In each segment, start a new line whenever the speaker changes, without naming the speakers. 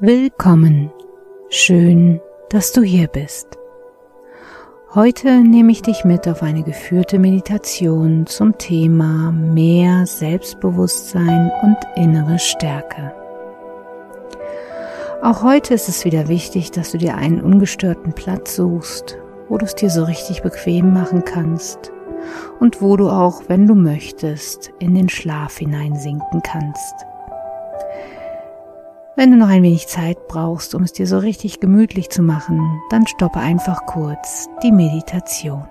Willkommen. Schön, dass du hier bist. Heute nehme ich dich mit auf eine geführte Meditation zum Thema mehr Selbstbewusstsein und innere Stärke. Auch heute ist es wieder wichtig, dass du dir einen ungestörten Platz suchst, wo du es dir so richtig bequem machen kannst und wo du auch, wenn du möchtest, in den Schlaf hineinsinken kannst. Wenn du noch ein wenig Zeit brauchst, um es dir so richtig gemütlich zu machen, dann stoppe einfach kurz die Meditation.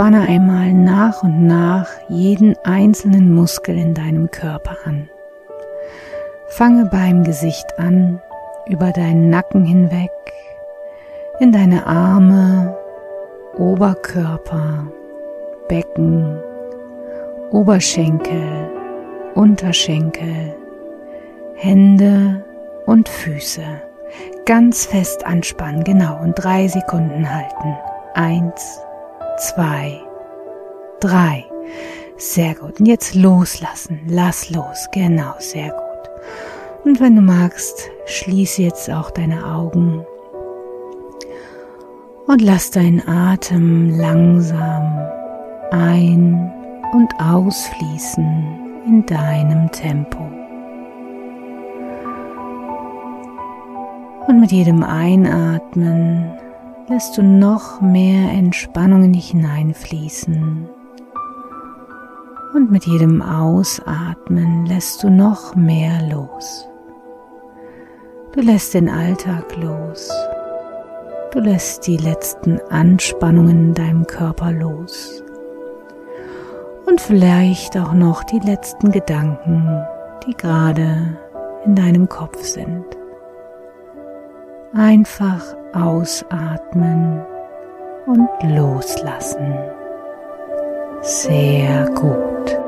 Spanne einmal nach und nach jeden einzelnen Muskel in deinem Körper an. Fange beim Gesicht an, über deinen Nacken hinweg, in deine Arme, Oberkörper, Becken, Oberschenkel, Unterschenkel, Hände und Füße. Ganz fest anspannen, genau, und drei Sekunden halten. Eins, zwei, drei. Sehr gut. Und jetzt loslassen. Lass los. Genau, sehr gut. Und wenn du magst, schließe jetzt auch deine Augen und lass deinen Atem langsam ein- und ausfließen in deinem Tempo. Und mit jedem Einatmen lässt du noch mehr Entspannung in dich hineinfließen. Und mit jedem Ausatmen lässt du noch mehr los. Du lässt den Alltag los. Du lässt die letzten Anspannungen in deinem Körper los. Und vielleicht auch noch die letzten Gedanken, die gerade in deinem Kopf sind. Einfach ausatmen und loslassen. Sehr gut.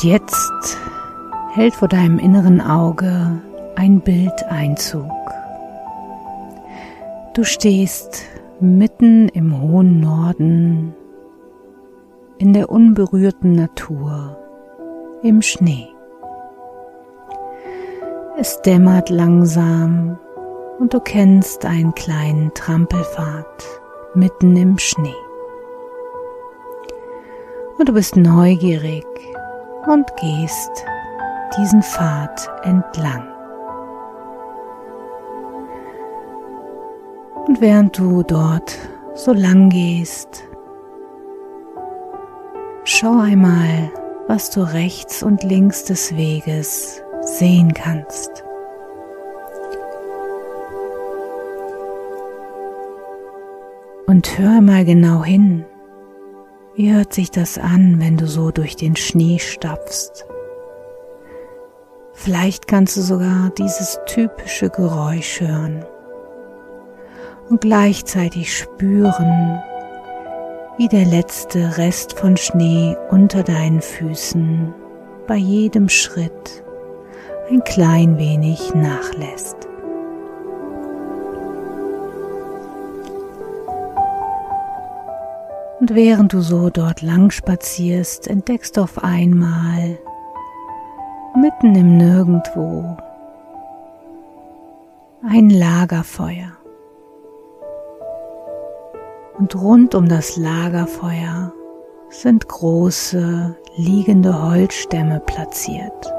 Und jetzt hält vor deinem inneren Auge ein Bild Einzug. Du stehst mitten im hohen Norden in der unberührten Natur im Schnee. Es dämmert langsam und du kennst einen kleinen Trampelpfad mitten im Schnee. Und du bist neugierig und gehst diesen Pfad entlang. Und während du dort so lang gehst, schau einmal was du rechts und links des Weges sehen kannst. Und hör mal genau hin. Wie hört sich das an, wenn du so durch den Schnee stapfst? Vielleicht kannst du sogar dieses typische Geräusch hören und gleichzeitig spüren, wie der letzte Rest von Schnee unter deinen Füßen bei jedem Schritt ein klein wenig nachlässt. Und während du so dort lang spazierst, entdeckst du auf einmal mitten im Nirgendwo ein Lagerfeuer. Und rund um das Lagerfeuer sind große liegende Holzstämme platziert.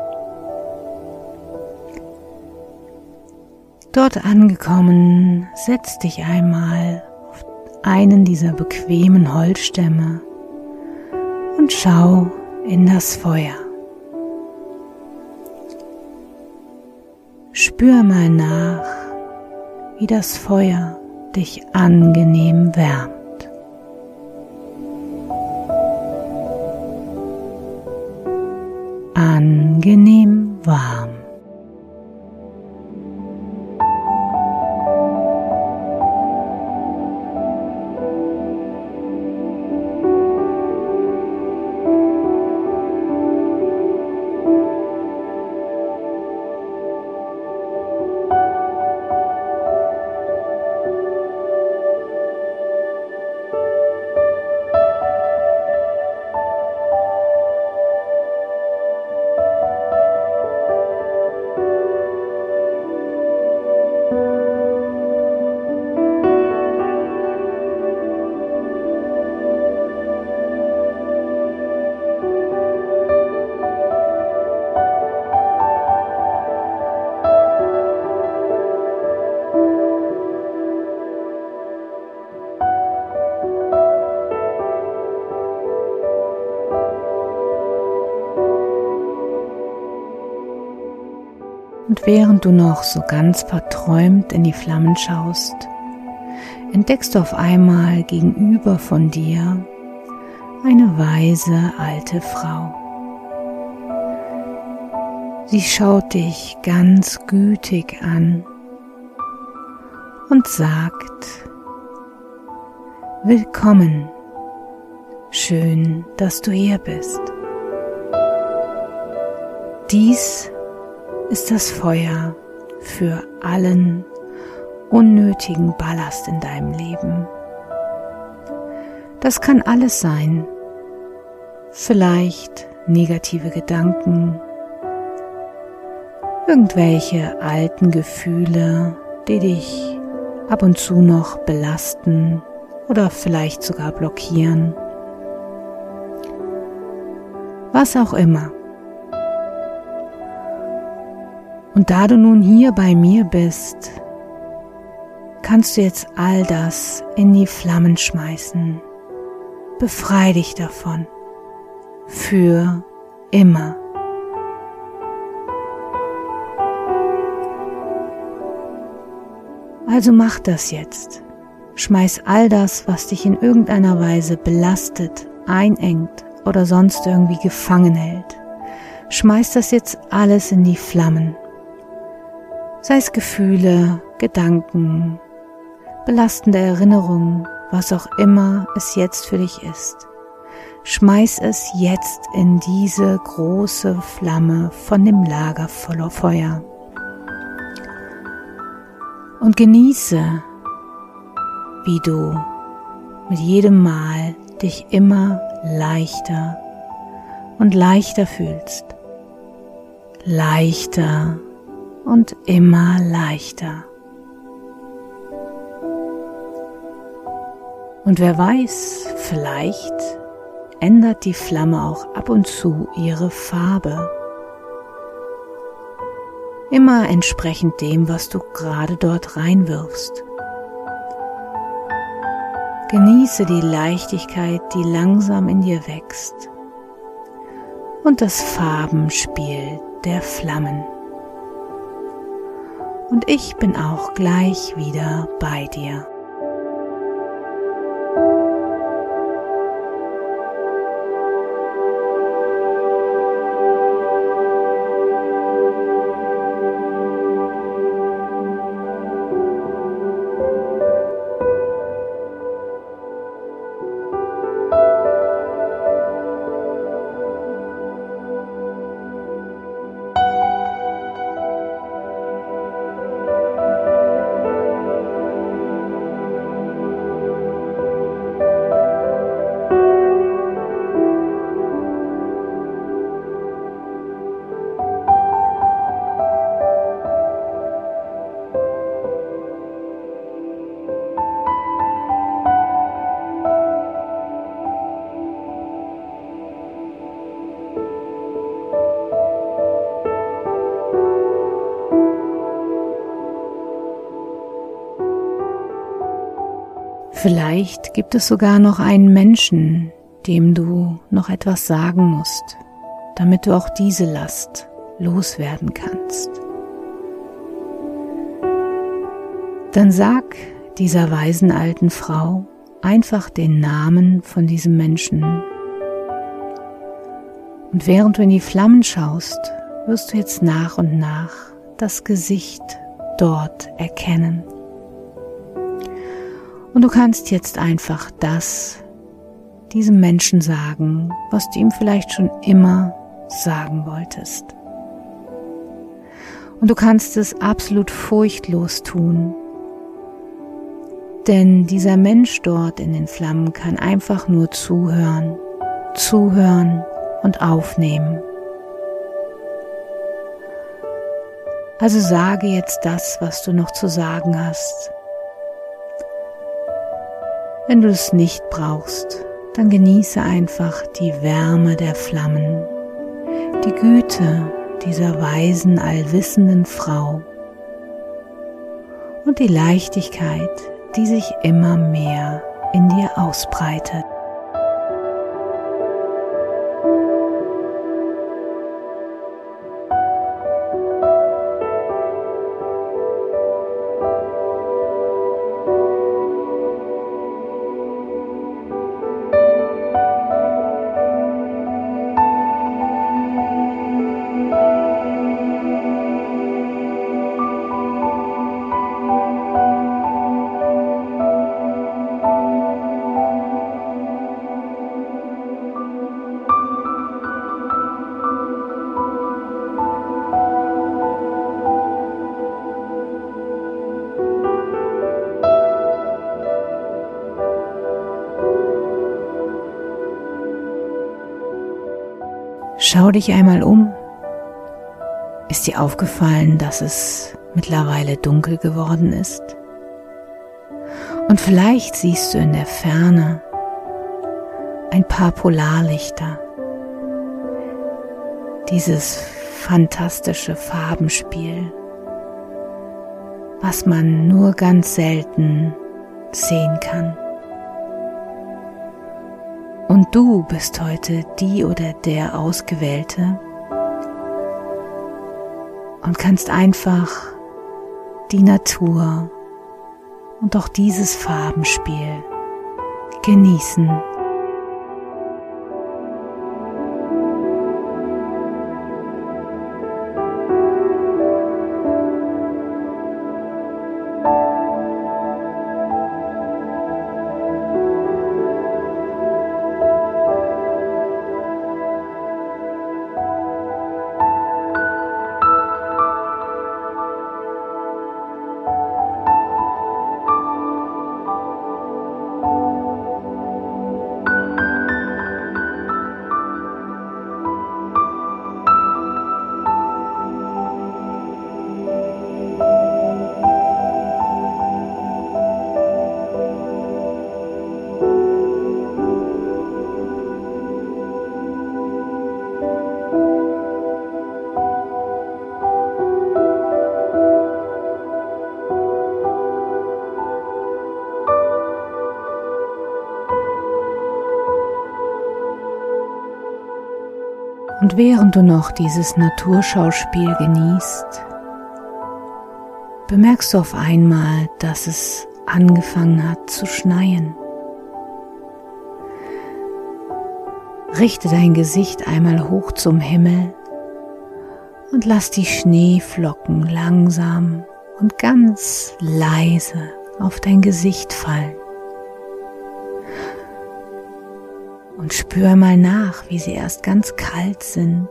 Dort angekommen, setz dich einmal einen dieser bequemen Holzstämme und schau in das Feuer. Spür mal nach, wie das Feuer dich angenehm wärmt. Angenehm warm. Und während du noch so ganz verträumt in die Flammen schaust, entdeckst du auf einmal gegenüber von dir eine weise alte Frau. Sie schaut dich ganz gütig an und sagt, Willkommen, schön, dass du hier bist. Dies ist das Feuer für allen unnötigen Ballast in deinem Leben. Das kann alles sein. Vielleicht negative Gedanken, irgendwelche alten Gefühle, die dich ab und zu noch belasten oder vielleicht sogar blockieren. Was auch immer. Und da du nun hier bei mir bist, kannst du jetzt all das in die Flammen schmeißen. Befrei dich davon. Für immer. Also mach das jetzt. Schmeiß all das, was dich in irgendeiner Weise belastet, einengt oder sonst irgendwie gefangen hält. Schmeiß das jetzt alles in die Flammen sei es Gefühle, Gedanken, belastende Erinnerungen, was auch immer es jetzt für dich ist. Schmeiß es jetzt in diese große Flamme von dem Lager voller Feuer. Und genieße, wie du mit jedem Mal dich immer leichter und leichter fühlst. Leichter und immer leichter. Und wer weiß, vielleicht ändert die Flamme auch ab und zu ihre Farbe. Immer entsprechend dem, was du gerade dort reinwirfst. Genieße die Leichtigkeit, die langsam in dir wächst. und das Farbenspiel der Flammen. Und ich bin auch gleich wieder bei dir. Vielleicht gibt es sogar noch einen Menschen, dem du noch etwas sagen musst, damit du auch diese Last loswerden kannst. Dann sag dieser weisen alten Frau einfach den Namen von diesem Menschen. Und während du in die Flammen schaust, wirst du jetzt nach und nach das Gesicht dort erkennen. Und du kannst jetzt einfach das diesem Menschen sagen, was du ihm vielleicht schon immer sagen wolltest. Und du kannst es absolut furchtlos tun. Denn dieser Mensch dort in den Flammen kann einfach nur zuhören, zuhören und aufnehmen. Also sage jetzt das, was du noch zu sagen hast. Wenn du es nicht brauchst, dann genieße einfach die Wärme der Flammen, die Güte dieser weisen, allwissenden Frau und die Leichtigkeit, die sich immer mehr in dir ausbreitet. Schau dich einmal um. Ist dir aufgefallen, dass es mittlerweile dunkel geworden ist? Und vielleicht siehst du in der Ferne ein paar Polarlichter. Dieses fantastische Farbenspiel, was man nur ganz selten sehen kann. Und du bist heute die oder der Ausgewählte und kannst einfach die Natur und auch dieses Farbenspiel genießen. Und während du noch dieses Naturschauspiel genießt, bemerkst du auf einmal, dass es angefangen hat zu schneien. Richte dein Gesicht einmal hoch zum Himmel und lass die Schneeflocken langsam und ganz leise auf dein Gesicht fallen. Und spür mal nach, wie sie erst ganz kalt sind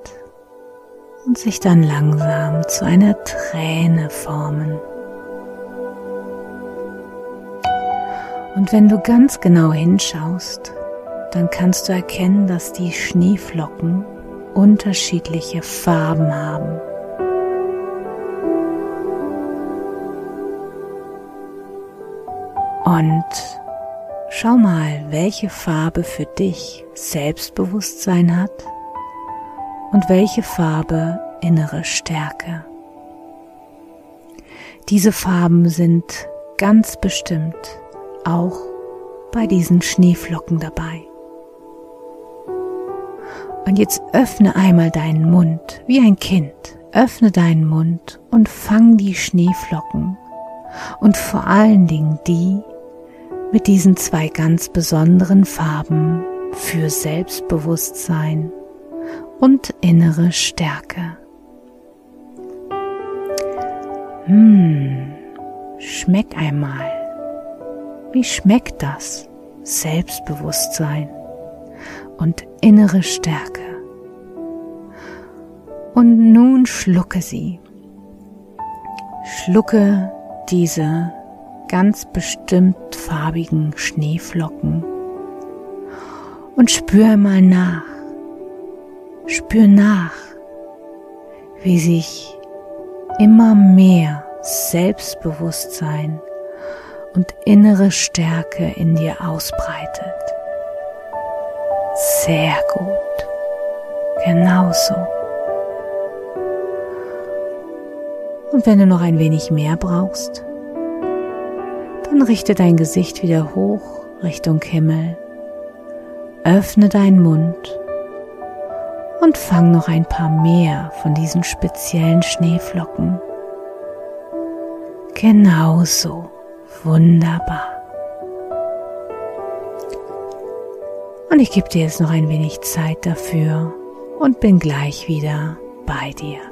und sich dann langsam zu einer Träne formen. Und wenn du ganz genau hinschaust, dann kannst du erkennen, dass die Schneeflocken unterschiedliche Farben haben. Und schau mal, welche Farbe für dich Selbstbewusstsein hat und welche Farbe innere Stärke. Diese Farben sind ganz bestimmt auch bei diesen Schneeflocken dabei. Und jetzt öffne einmal deinen Mund wie ein Kind. Öffne deinen Mund und fang die Schneeflocken und vor allen Dingen die mit diesen zwei ganz besonderen Farben für Selbstbewusstsein und innere Stärke. Hm, schmeck einmal. Wie schmeckt das? Selbstbewusstsein und innere Stärke. Und nun schlucke sie. Schlucke diese ganz bestimmt farbigen Schneeflocken und spür mal nach. Spür nach, wie sich immer mehr Selbstbewusstsein und innere Stärke in dir ausbreitet. Sehr gut. Genauso. Und wenn du noch ein wenig mehr brauchst, dann richte dein Gesicht wieder hoch Richtung Himmel. Öffne deinen Mund und fang noch ein paar mehr von diesen speziellen Schneeflocken. Genauso. Wunderbar. Und ich gebe dir jetzt noch ein wenig Zeit dafür und bin gleich wieder bei dir.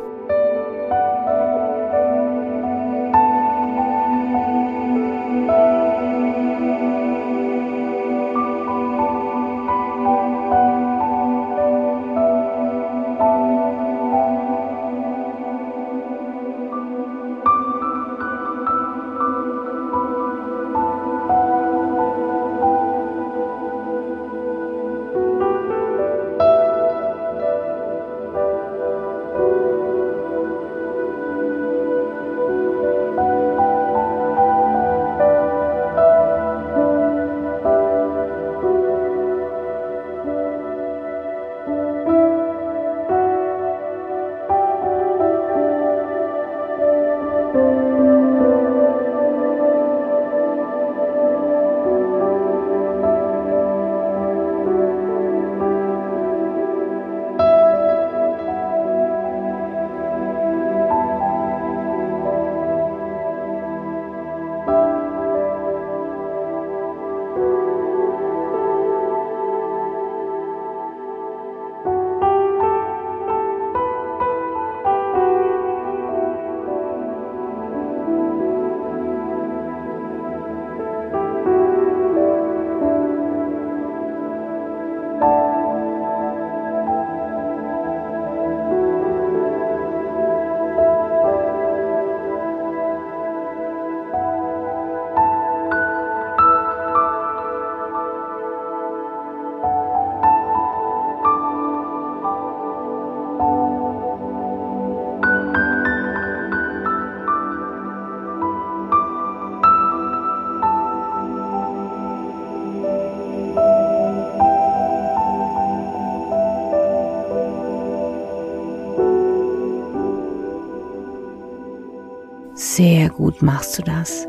Sehr gut machst du das.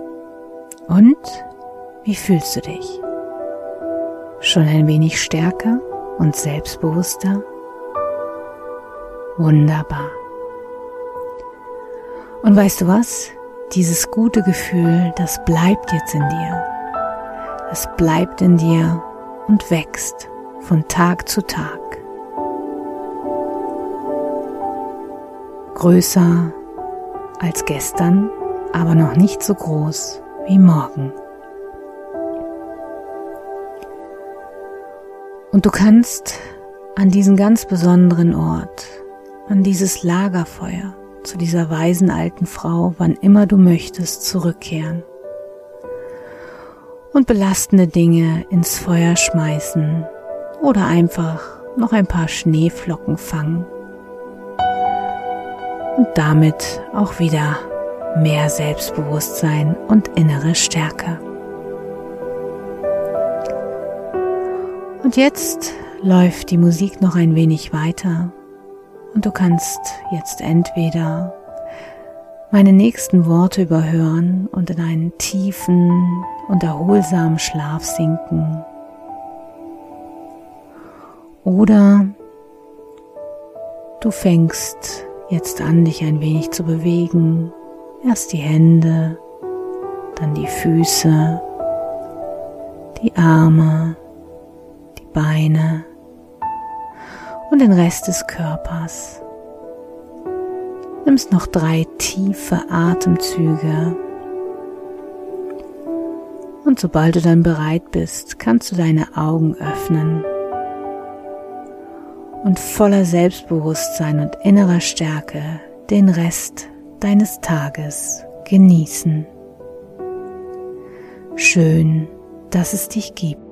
Und wie fühlst du dich? Schon ein wenig stärker und selbstbewusster? Wunderbar. Und weißt du was? Dieses gute Gefühl, das bleibt jetzt in dir. Es bleibt in dir und wächst von Tag zu Tag. Größer als gestern, aber noch nicht so groß wie morgen. Und du kannst an diesen ganz besonderen Ort, an dieses Lagerfeuer, zu dieser weisen alten Frau, wann immer du möchtest, zurückkehren und belastende Dinge ins Feuer schmeißen oder einfach noch ein paar Schneeflocken fangen damit auch wieder mehr Selbstbewusstsein und innere Stärke. Und jetzt läuft die Musik noch ein wenig weiter und du kannst jetzt entweder meine nächsten Worte überhören und in einen tiefen und erholsamen Schlaf sinken. Oder du fängst jetzt an, dich ein wenig zu bewegen. Erst die Hände, dann die Füße, die Arme, die Beine und den Rest des Körpers. Nimmst noch drei tiefe Atemzüge. Und sobald du dann bereit bist, kannst du deine Augen öffnen und voller Selbstbewusstsein und innerer Stärke den Rest deines Tages genießen. Schön, dass es dich gibt.